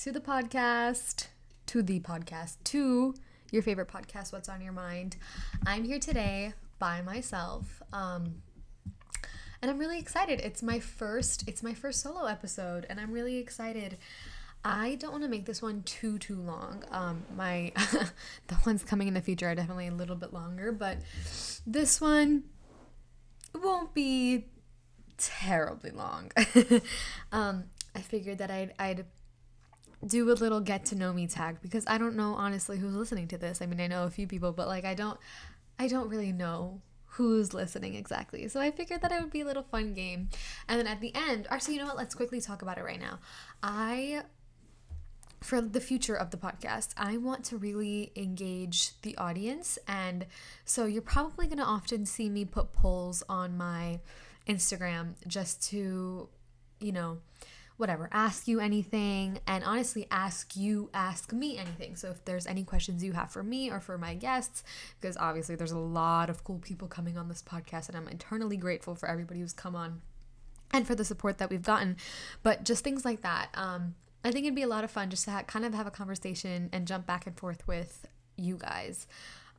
to the podcast, to the podcast, to your favorite podcast, What's on Your Mind. I'm here today by myself. Um, and I'm really excited. It's my first it's my first solo episode and I'm really excited. I don't want to make this one too too long. Um my the ones coming in the future are definitely a little bit longer, but this one won't be terribly long. um I figured that I'd I'd do a little get to know me tag because I don't know honestly who's listening to this. I mean, I know a few people, but like I don't I don't really know who's listening exactly. So I figured that it would be a little fun game. And then at the end, actually, you know what? Let's quickly talk about it right now. I for the future of the podcast, I want to really engage the audience. And so you're probably going to often see me put polls on my Instagram just to, you know, whatever, ask you anything, and honestly, ask you, ask me anything. So if there's any questions you have for me or for my guests, because obviously there's a lot of cool people coming on this podcast, and I'm eternally grateful for everybody who's come on and for the support that we've gotten. But just things like that. Um, I think it'd be a lot of fun just to ha- kind of have a conversation and jump back and forth with you guys.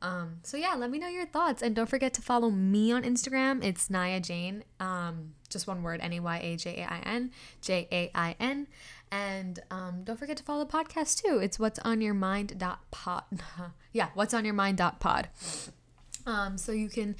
Um, so yeah, let me know your thoughts and don't forget to follow me on Instagram. It's Naya Jain. Um, just one word, N A Y A J A I N, J A I N. And um, don't forget to follow the podcast too. It's what's on your mind dot pod. yeah, what's on your mind dot pod. Um, so you can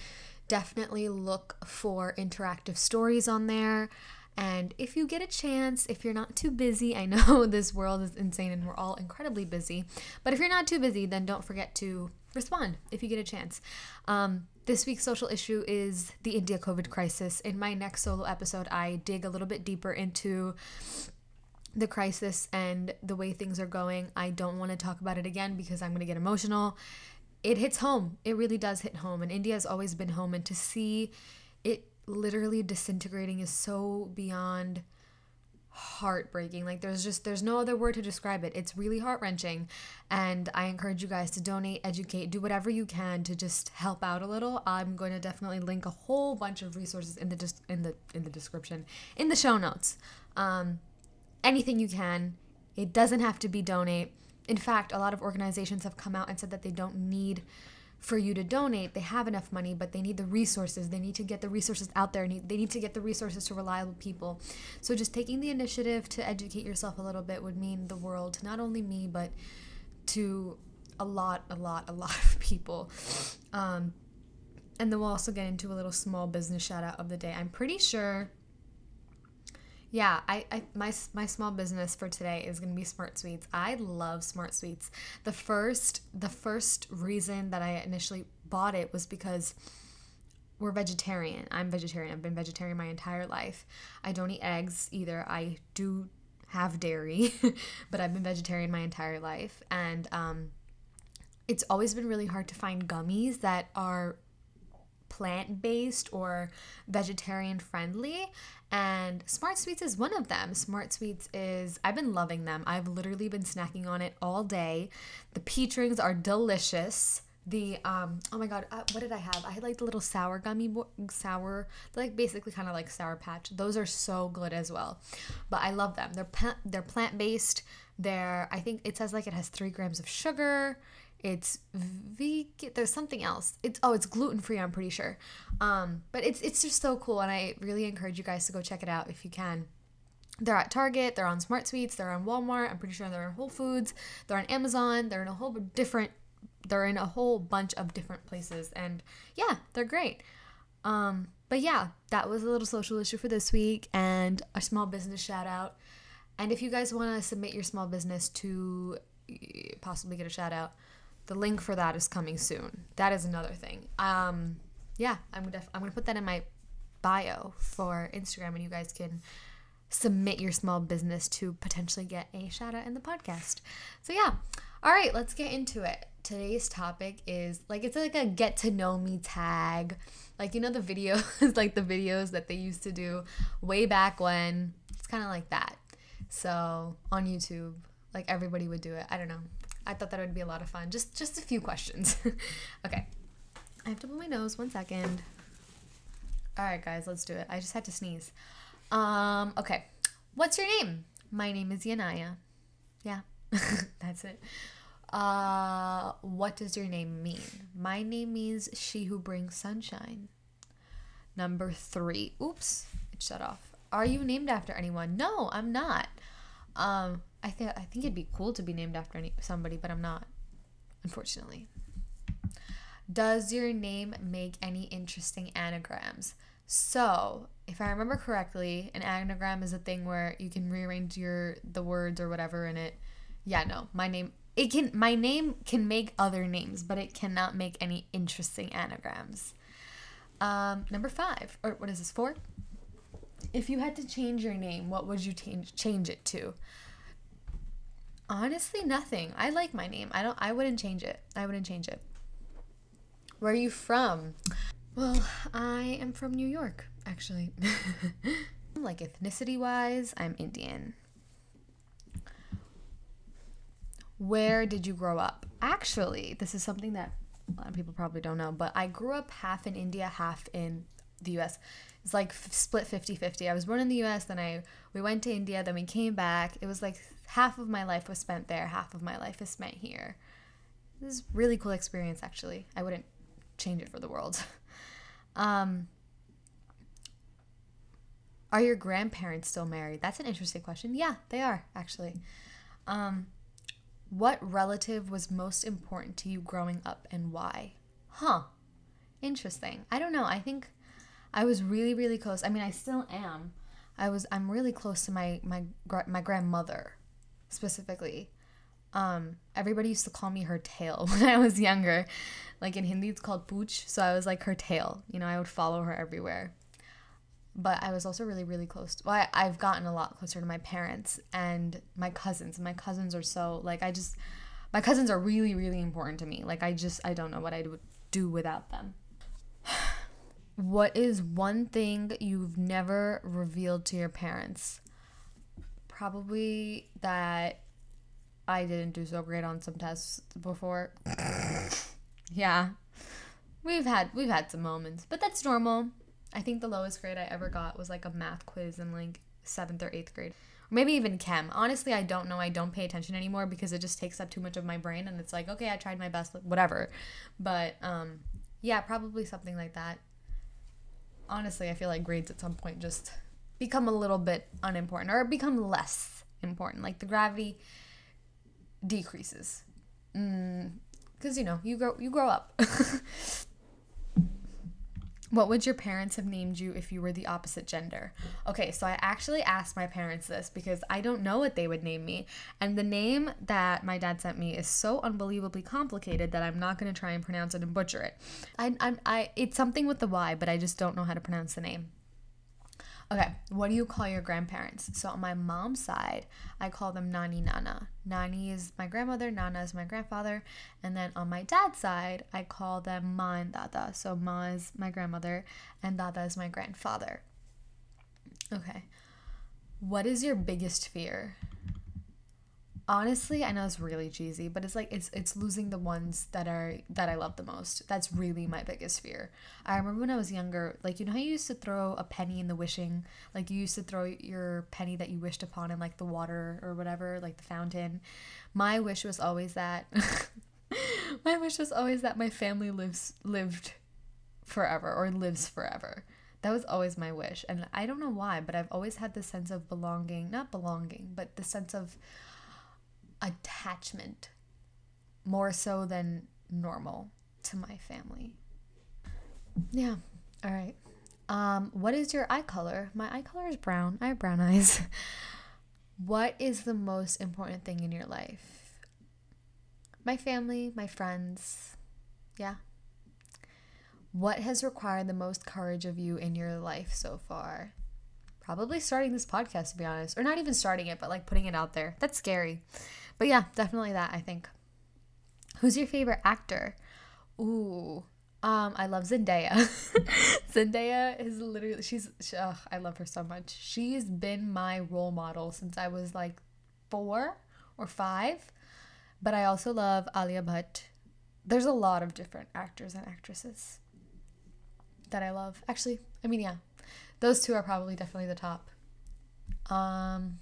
definitely look for interactive stories on there. And if you get a chance, if you're not too busy, I know this world is insane and we're all incredibly busy, but if you're not too busy, then don't forget to respond if you get a chance. Um, this week's social issue is the India COVID crisis. In my next solo episode, I dig a little bit deeper into the crisis and the way things are going. I don't want to talk about it again because I'm going to get emotional. It hits home. It really does hit home. And India has always been home. And to see literally disintegrating is so beyond heartbreaking. Like there's just there's no other word to describe it. It's really heart-wrenching and I encourage you guys to donate, educate, do whatever you can to just help out a little. I'm going to definitely link a whole bunch of resources in the just in the in the description, in the show notes. Um anything you can. It doesn't have to be donate. In fact, a lot of organizations have come out and said that they don't need for you to donate. They have enough money, but they need the resources. They need to get the resources out there. They need to get the resources to reliable people. So just taking the initiative to educate yourself a little bit would mean the world to not only me, but to a lot, a lot, a lot of people. Um, and then we'll also get into a little small business shout out of the day. I'm pretty sure yeah, I, I my my small business for today is gonna be Smart Sweets. I love Smart Sweets. The first the first reason that I initially bought it was because we're vegetarian. I'm vegetarian. I've been vegetarian my entire life. I don't eat eggs either. I do have dairy, but I've been vegetarian my entire life, and um, it's always been really hard to find gummies that are plant based or vegetarian friendly. And Smart Sweets is one of them. Smart Sweets is, I've been loving them. I've literally been snacking on it all day. The peach rings are delicious. The, um, oh my god, uh, what did I have? I had like the little sour gummy, bo- sour, like basically kind of like Sour Patch. Those are so good as well. But I love them. They're, pa- they're plant based. They're, I think it says like it has three grams of sugar it's vegan. There's something else. It's oh, it's gluten free. I'm pretty sure. Um, but it's it's just so cool, and I really encourage you guys to go check it out if you can. They're at Target. They're on Smart Sweets. They're on Walmart. I'm pretty sure they're on Whole Foods. They're on Amazon. They're in a whole different. They're in a whole bunch of different places, and yeah, they're great. Um, but yeah, that was a little social issue for this week, and a small business shout out. And if you guys want to submit your small business to possibly get a shout out, the link for that is coming soon. That is another thing. Um, yeah, I'm gonna I'm gonna put that in my bio for Instagram, and you guys can submit your small business to potentially get a shout out in the podcast. So yeah, all right, let's get into it. Today's topic is like it's like a get to know me tag, like you know the videos, like the videos that they used to do way back when. It's kind of like that. So on YouTube, like everybody would do it. I don't know. I thought that would be a lot of fun. Just just a few questions. okay. I have to blow my nose. One second. All right, guys, let's do it. I just had to sneeze. Um, okay. What's your name? My name is Yanaya. Yeah, that's it. Uh, what does your name mean? My name means she who brings sunshine. Number three. Oops, it shut off. Are you named after anyone? No, I'm not. Um, I think I think it'd be cool to be named after any, somebody, but I'm not, unfortunately. Does your name make any interesting anagrams? So, if I remember correctly, an anagram is a thing where you can rearrange your the words or whatever in it. Yeah, no, my name it can my name can make other names, but it cannot make any interesting anagrams. Um, number five, or what is this for? If you had to change your name, what would you change change it to? Honestly, nothing. I like my name. I don't. I wouldn't change it. I wouldn't change it. Where are you from? Well, I am from New York, actually. like ethnicity wise, I'm Indian. Where did you grow up? Actually, this is something that a lot of people probably don't know, but I grew up half in India, half in the US. It's like f- split 50-50. I was born in the US, then I we went to India, then we came back. It was like half of my life was spent there, half of my life is spent here. This is really cool experience actually. I wouldn't change it for the world. um Are your grandparents still married? That's an interesting question. Yeah, they are actually. Um what relative was most important to you growing up and why? Huh. Interesting. I don't know. I think I was really really close. I mean, I still am. I was I'm really close to my my my grandmother specifically. Um everybody used to call me her tail when I was younger. Like in Hindi it's called pooch, so I was like her tail. You know, I would follow her everywhere but I was also really, really close. To, well, I, I've gotten a lot closer to my parents and my cousins. My cousins are so like I just, my cousins are really, really important to me. Like I just, I don't know what I would do without them. What is one thing you've never revealed to your parents? Probably that I didn't do so great on some tests before. yeah. We've had we've had some moments, but that's normal I think the lowest grade I ever got was like a math quiz in like seventh or eighth grade. Or maybe even chem. Honestly, I don't know. I don't pay attention anymore because it just takes up too much of my brain and it's like, okay, I tried my best, whatever. But um, yeah, probably something like that. Honestly, I feel like grades at some point just become a little bit unimportant or become less important. Like the gravity decreases. Because, mm, you know, you grow, you grow up. What would your parents have named you if you were the opposite gender? Okay, so I actually asked my parents this because I don't know what they would name me. And the name that my dad sent me is so unbelievably complicated that I'm not going to try and pronounce it and butcher it. I, I, I, it's something with the Y, but I just don't know how to pronounce the name. Okay, what do you call your grandparents? So on my mom's side, I call them Nani Nana. Nani is my grandmother, Nana is my grandfather, and then on my dad's side, I call them Ma and Dada. So Ma is my grandmother and Dada is my grandfather. Okay. What is your biggest fear? Honestly i know it's really cheesy but it's like it's it's losing the ones that are that i love the most. That's really my biggest fear. I remember when i was younger like you know how you used to throw a penny in the wishing? Like you used to throw your penny that you wished upon in like the water or whatever like the fountain? My wish was always that my wish was always that my family lives lived forever or lives forever. That was always my wish and i don't know why but i've always had this sense of belonging not belonging but the sense of attachment more so than normal to my family. Yeah. All right. Um, what is your eye color? My eye color is brown. I have brown eyes. what is the most important thing in your life? My family, my friends. Yeah. What has required the most courage of you in your life so far? Probably starting this podcast, to be honest. Or not even starting it, but like putting it out there. That's scary. But yeah, definitely that, I think. Who's your favorite actor? Ooh. Um, I love Zendaya. Zendaya is literally she's she, I love her so much. She's been my role model since I was like 4 or 5. But I also love Alia Bhatt. There's a lot of different actors and actresses that I love. Actually, I mean, yeah. Those two are probably definitely the top. Um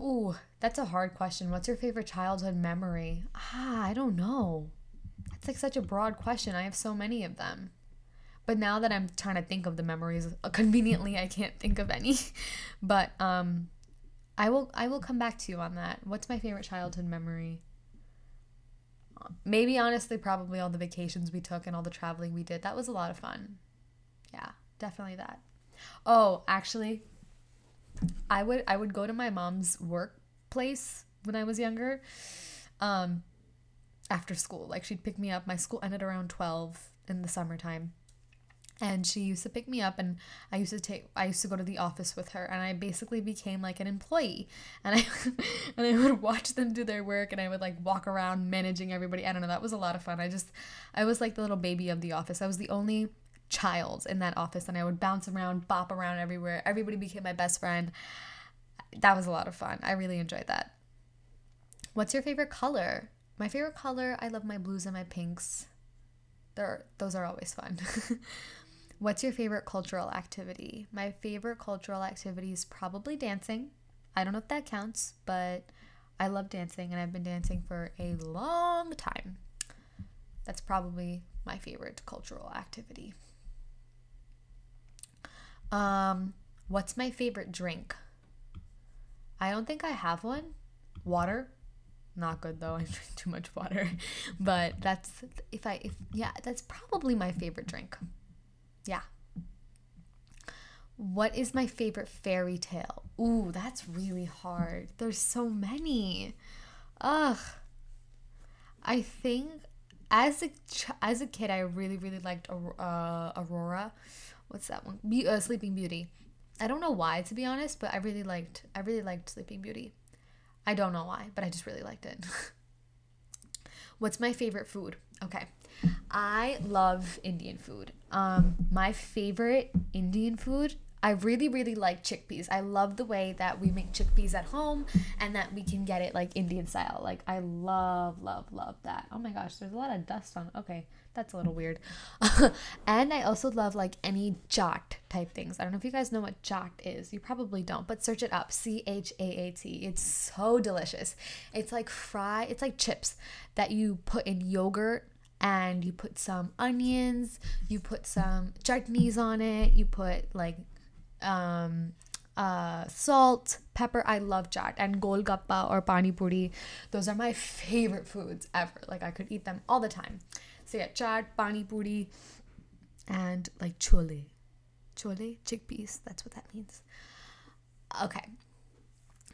Ooh, that's a hard question. What's your favorite childhood memory? Ah, I don't know. That's like such a broad question. I have so many of them. But now that I'm trying to think of the memories, uh, conveniently I can't think of any. but um I will I will come back to you on that. What's my favorite childhood memory? Maybe honestly probably all the vacations we took and all the traveling we did. That was a lot of fun. Yeah, definitely that. Oh, actually I would I would go to my mom's workplace when I was younger. Um after school. Like she'd pick me up. My school ended around 12 in the summertime. And she used to pick me up and I used to take I used to go to the office with her and I basically became like an employee. And I and I would watch them do their work and I would like walk around managing everybody. I don't know, that was a lot of fun. I just I was like the little baby of the office. I was the only child in that office and I would bounce around, bop around everywhere. Everybody became my best friend. That was a lot of fun. I really enjoyed that. What's your favorite color? My favorite color, I love my blues and my pinks. They're, those are always fun. What's your favorite cultural activity? My favorite cultural activity is probably dancing. I don't know if that counts, but I love dancing and I've been dancing for a long time. That's probably my favorite cultural activity. Um, what's my favorite drink? I don't think I have one. Water. Not good though. I drink too much water. But that's if I if yeah, that's probably my favorite drink. Yeah. What is my favorite fairy tale? Ooh, that's really hard. There's so many. Ugh. I think as a ch- as a kid, I really really liked uh, Aurora what's that one? Be- uh, Sleeping Beauty. I don't know why to be honest, but I really liked I really liked Sleeping Beauty. I don't know why, but I just really liked it. What's my favorite food? Okay. I love Indian food. Um my favorite Indian food I really, really like chickpeas. I love the way that we make chickpeas at home and that we can get it like Indian style. Like, I love, love, love that. Oh my gosh, there's a lot of dust on. Okay, that's a little weird. and I also love like any chaat type things. I don't know if you guys know what chaat is. You probably don't, but search it up. C H A A T. It's so delicious. It's like fry, it's like chips that you put in yogurt and you put some onions, you put some chutneys on it, you put like um, uh, salt, pepper. I love chaat and golgappa or pani puri. Those are my favorite foods ever. Like I could eat them all the time. So yeah, chaat, pani puri, and like chole. Chole, chickpeas. That's what that means. Okay.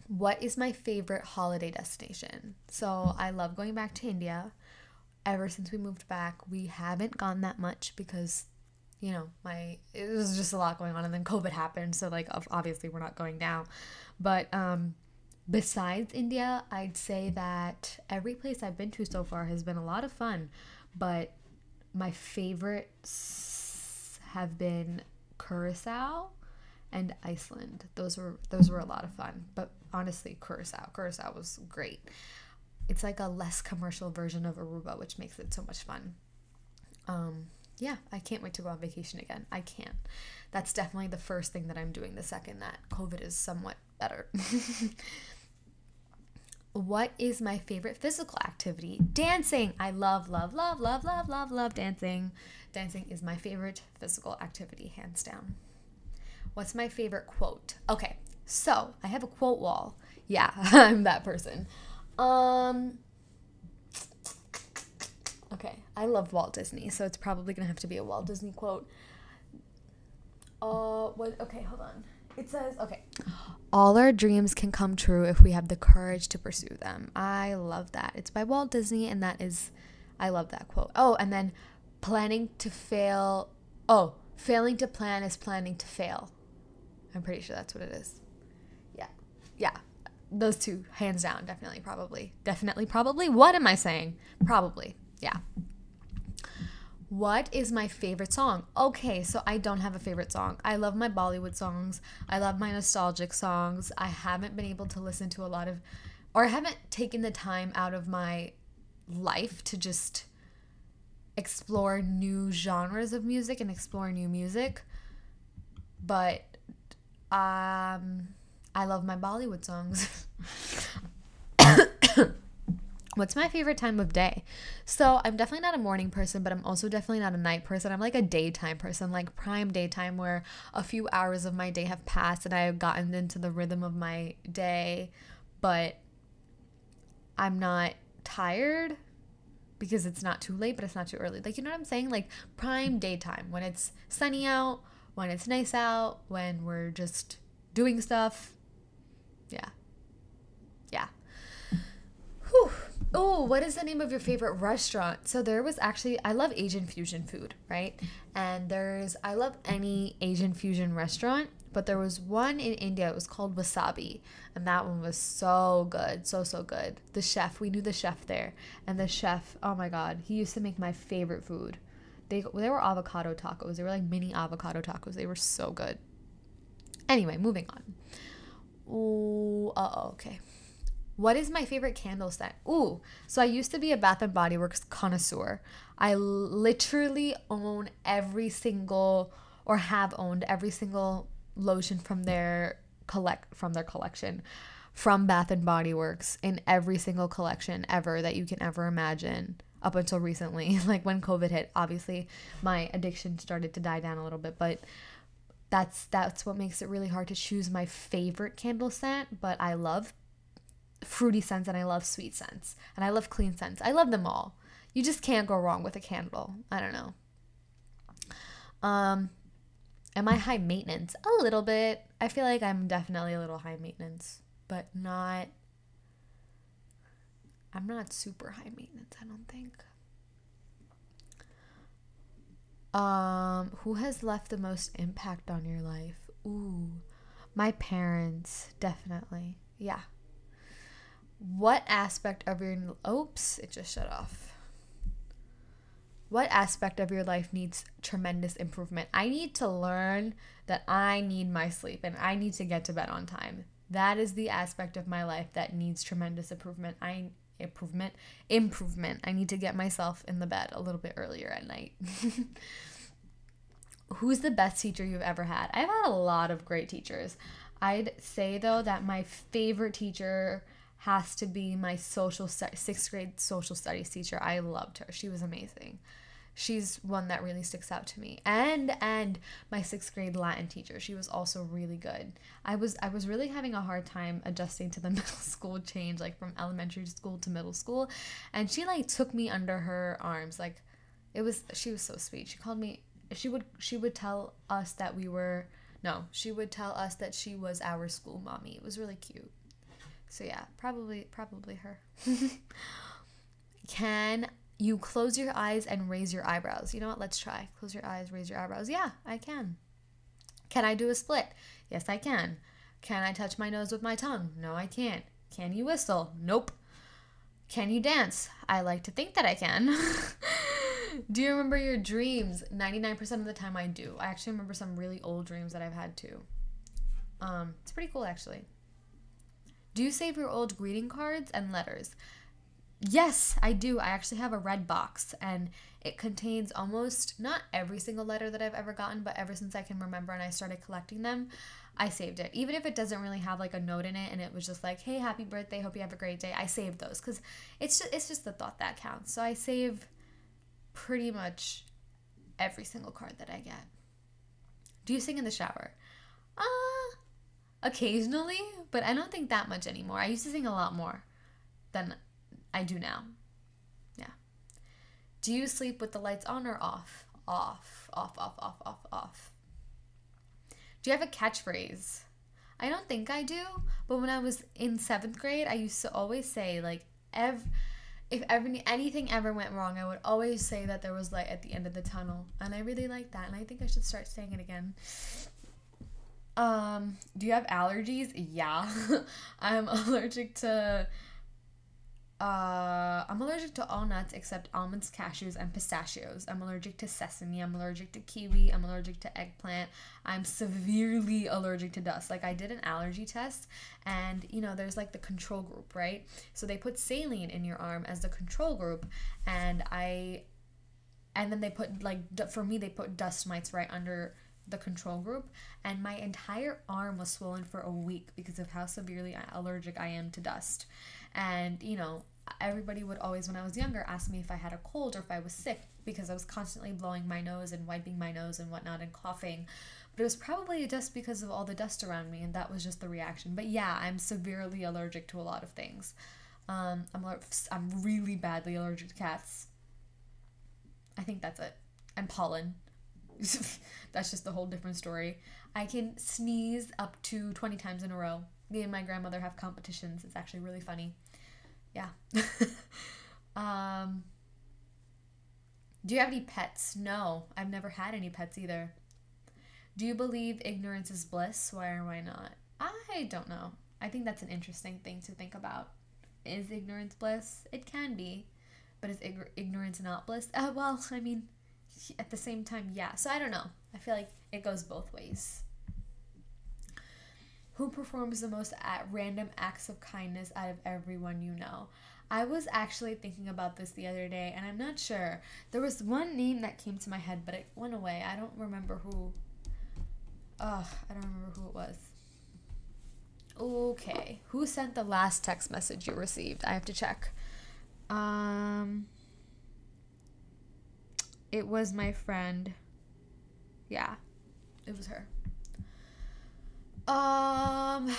What is my favorite holiday destination? So I love going back to India. Ever since we moved back, we haven't gone that much because you know, my it was just a lot going on and then COVID happened, so like obviously we're not going now. But um besides India, I'd say that every place I've been to so far has been a lot of fun, but my favorites have been Curacao and Iceland. Those were those were a lot of fun. But honestly, Curacao, Curacao was great. It's like a less commercial version of Aruba, which makes it so much fun. Um, yeah, I can't wait to go on vacation again. I can't. That's definitely the first thing that I'm doing the second that COVID is somewhat better. what is my favorite physical activity? Dancing. I love, love, love, love, love, love, love dancing. Dancing is my favorite physical activity, hands down. What's my favorite quote? Okay, so I have a quote wall. Yeah, I'm that person. Um, Okay, I love Walt Disney, so it's probably gonna have to be a Walt Disney quote. Uh, what? Okay, hold on. It says, okay, all our dreams can come true if we have the courage to pursue them. I love that. It's by Walt Disney, and that is, I love that quote. Oh, and then planning to fail. Oh, failing to plan is planning to fail. I'm pretty sure that's what it is. Yeah. Yeah. Those two, hands down, definitely, probably. Definitely, probably. What am I saying? Probably yeah. What is my favorite song? Okay, so I don't have a favorite song. I love my Bollywood songs. I love my nostalgic songs. I haven't been able to listen to a lot of, or I haven't taken the time out of my life to just explore new genres of music and explore new music. But um, I love my Bollywood songs. What's my favorite time of day? So, I'm definitely not a morning person, but I'm also definitely not a night person. I'm like a daytime person, like prime daytime, where a few hours of my day have passed and I have gotten into the rhythm of my day, but I'm not tired because it's not too late, but it's not too early. Like, you know what I'm saying? Like, prime daytime when it's sunny out, when it's nice out, when we're just doing stuff. Yeah. Oh, what is the name of your favorite restaurant? So there was actually I love Asian fusion food, right? And there's I love any Asian fusion restaurant, but there was one in India. It was called Wasabi, and that one was so good, so so good. The chef, we knew the chef there, and the chef, oh my god, he used to make my favorite food. They they were avocado tacos. They were like mini avocado tacos. They were so good. Anyway, moving on. Oh, okay. What is my favorite candle scent? Ooh, so I used to be a Bath and Body Works connoisseur. I literally own every single or have owned every single lotion from their collect from their collection from Bath and Body Works in every single collection ever that you can ever imagine up until recently like when covid hit obviously my addiction started to die down a little bit but that's that's what makes it really hard to choose my favorite candle scent but i love fruity scents and I love sweet scents and I love clean scents. I love them all. You just can't go wrong with a candle. I don't know. Um am I high maintenance? A little bit. I feel like I'm definitely a little high maintenance, but not I'm not super high maintenance, I don't think. Um who has left the most impact on your life? Ooh. My parents, definitely. Yeah, what aspect of your oops it just shut off. What aspect of your life needs tremendous improvement? I need to learn that i need my sleep and i need to get to bed on time. That is the aspect of my life that needs tremendous improvement. I improvement improvement. I need to get myself in the bed a little bit earlier at night. Who's the best teacher you've ever had? I've had a lot of great teachers. I'd say though that my favorite teacher has to be my social sixth grade social studies teacher. I loved her. She was amazing. She's one that really sticks out to me. And and my sixth grade Latin teacher. She was also really good. I was I was really having a hard time adjusting to the middle school change, like from elementary school to middle school. And she like took me under her arms. Like it was she was so sweet. She called me she would she would tell us that we were no, she would tell us that she was our school mommy. It was really cute. So yeah, probably probably her. Can you close your eyes and raise your eyebrows? You know what? Let's try. Close your eyes, raise your eyebrows. Yeah, I can. Can I do a split? Yes, I can. Can I touch my nose with my tongue? No, I can't. Can you whistle? Nope. Can you dance? I like to think that I can. do you remember your dreams? 99% of the time I do. I actually remember some really old dreams that I've had too. Um, it's pretty cool actually. Do you save your old greeting cards and letters? Yes, I do. I actually have a red box and it contains almost not every single letter that I've ever gotten, but ever since I can remember and I started collecting them, I saved it. Even if it doesn't really have like a note in it and it was just like, "Hey, happy birthday. Hope you have a great day." I saved those cuz it's just it's just the thought that counts. So I save pretty much every single card that I get. Do you sing in the shower? Uh occasionally, but I don't think that much anymore. I used to sing a lot more than I do now. Yeah. Do you sleep with the lights on or off? Off, off, off, off, off, off. Do you have a catchphrase? I don't think I do, but when I was in seventh grade, I used to always say, like, ev- if ever anything ever went wrong, I would always say that there was light at the end of the tunnel, and I really like that, and I think I should start saying it again. Um, do you have allergies? Yeah. I'm allergic to uh I'm allergic to all nuts except almonds, cashews, and pistachios. I'm allergic to sesame, I'm allergic to kiwi, I'm allergic to eggplant. I'm severely allergic to dust. Like I did an allergy test and you know, there's like the control group, right? So they put saline in your arm as the control group and I and then they put like for me they put dust mites right under the control group, and my entire arm was swollen for a week because of how severely allergic I am to dust. And, you know, everybody would always, when I was younger, ask me if I had a cold or if I was sick because I was constantly blowing my nose and wiping my nose and whatnot and coughing. But it was probably just because of all the dust around me, and that was just the reaction. But yeah, I'm severely allergic to a lot of things. Um, I'm, I'm really badly allergic to cats. I think that's it. And pollen. That's just a whole different story. I can sneeze up to 20 times in a row. Me and my grandmother have competitions. It's actually really funny. Yeah. um, do you have any pets? No, I've never had any pets either. Do you believe ignorance is bliss? Why or why not? I don't know. I think that's an interesting thing to think about. Is ignorance bliss? It can be. But is ig- ignorance not bliss? Uh, well, I mean, at the same time, yeah. So I don't know. I feel like it goes both ways. Who performs the most at random acts of kindness out of everyone you know? I was actually thinking about this the other day and I'm not sure. There was one name that came to my head, but it went away. I don't remember who. Ugh, I don't remember who it was. Okay. Who sent the last text message you received? I have to check. Um it was my friend. Yeah, it was her. Um.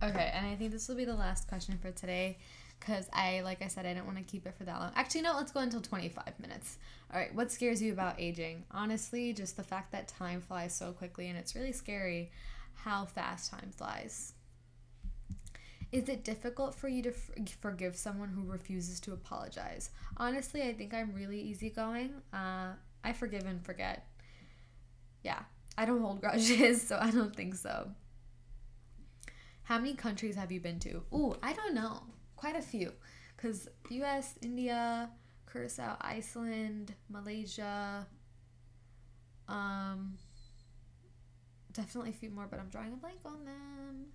Okay, and I think this will be the last question for today because I, like I said, I didn't want to keep it for that long. Actually, no, let's go until 25 minutes. All right, what scares you about aging? Honestly, just the fact that time flies so quickly and it's really scary how fast time flies. Is it difficult for you to forgive someone who refuses to apologize? Honestly, I think I'm really easygoing. Uh, I forgive and forget. Yeah, I don't hold grudges, so I don't think so. How many countries have you been to? Ooh, I don't know. Quite a few. Because US, India, Curacao, Iceland, Malaysia, um, definitely a few more, but I'm drawing a blank on them.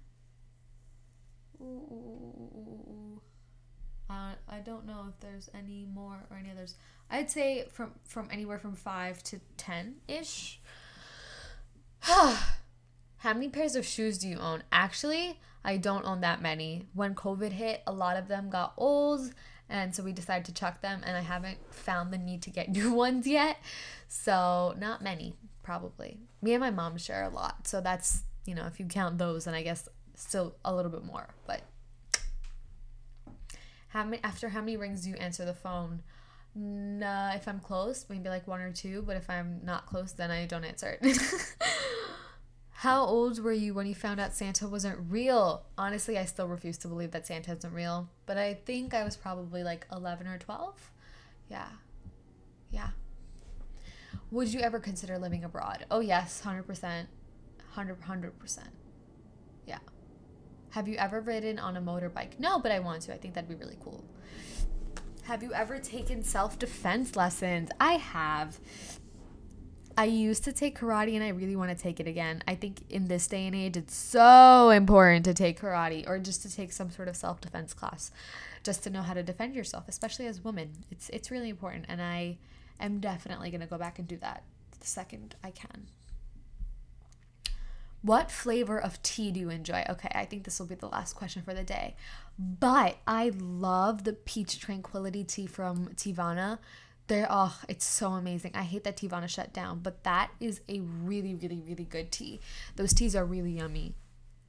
Uh, I don't know if there's any more or any others. I'd say from from anywhere from five to ten ish. How many pairs of shoes do you own? Actually, I don't own that many. When COVID hit, a lot of them got old, and so we decided to chuck them. And I haven't found the need to get new ones yet, so not many probably. Me and my mom share a lot, so that's you know if you count those, then I guess still a little bit more, but how many after how many rings do you answer the phone? Nah, if I'm close, maybe like one or two, but if I'm not close, then I don't answer it. how old were you when you found out Santa wasn't real? Honestly, I still refuse to believe that Santa isn't real, but I think I was probably like 11 or 12. Yeah. Yeah. Would you ever consider living abroad? Oh, yes, 100%. 100 100%. Yeah. Have you ever ridden on a motorbike? No, but I want to. I think that'd be really cool. Have you ever taken self defense lessons? I have. I used to take karate and I really want to take it again. I think in this day and age, it's so important to take karate or just to take some sort of self defense class just to know how to defend yourself, especially as women. It's, it's really important. And I am definitely going to go back and do that the second I can. What flavor of tea do you enjoy? Okay, I think this will be the last question for the day. But I love the peach tranquility tea from Teavana. They're oh, it's so amazing. I hate that Teavana shut down, but that is a really, really, really good tea. Those teas are really yummy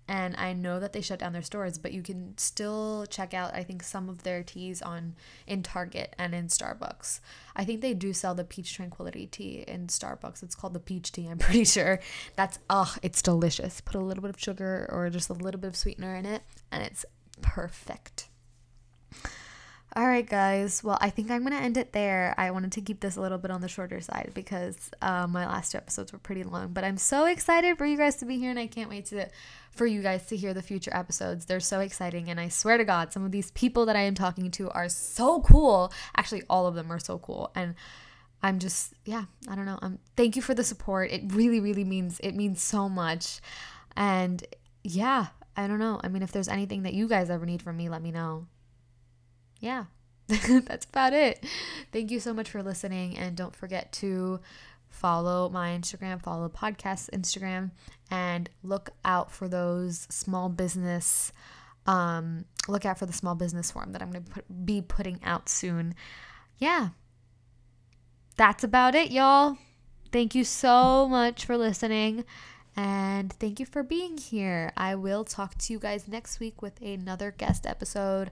and I know that they shut down their stores, but you can still check out I think some of their teas on in Target and in Starbucks. I think they do sell the peach tranquility tea in Starbucks. It's called the peach tea, I'm pretty sure. That's oh, it's delicious. Put a little bit of sugar or just a little bit of sweetener in it and it's perfect. All right, guys. Well, I think I'm going to end it there. I wanted to keep this a little bit on the shorter side because uh, my last two episodes were pretty long. But I'm so excited for you guys to be here, and I can't wait to for you guys to hear the future episodes. They're so exciting, and I swear to God, some of these people that I am talking to are so cool. Actually, all of them are so cool, and I'm just yeah, I don't know. Um, thank you for the support. It really, really means it means so much, and yeah, I don't know. I mean, if there's anything that you guys ever need from me, let me know yeah, that's about it. Thank you so much for listening. And don't forget to follow my Instagram, follow podcast Instagram, and look out for those small business. Um, look out for the small business form that I'm going to put, be putting out soon. Yeah, that's about it, y'all. Thank you so much for listening. And thank you for being here. I will talk to you guys next week with another guest episode.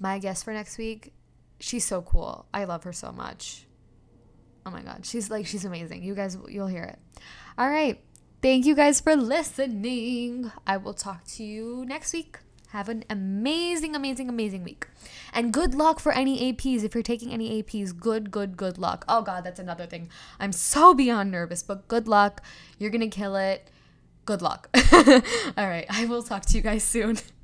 My guest for next week, she's so cool. I love her so much. Oh my god, she's like she's amazing. You guys you'll hear it. All right. Thank you guys for listening. I will talk to you next week. Have an amazing, amazing, amazing week. And good luck for any APs. If you're taking any APs, good, good, good luck. Oh, God, that's another thing. I'm so beyond nervous, but good luck. You're going to kill it. Good luck. All right. I will talk to you guys soon.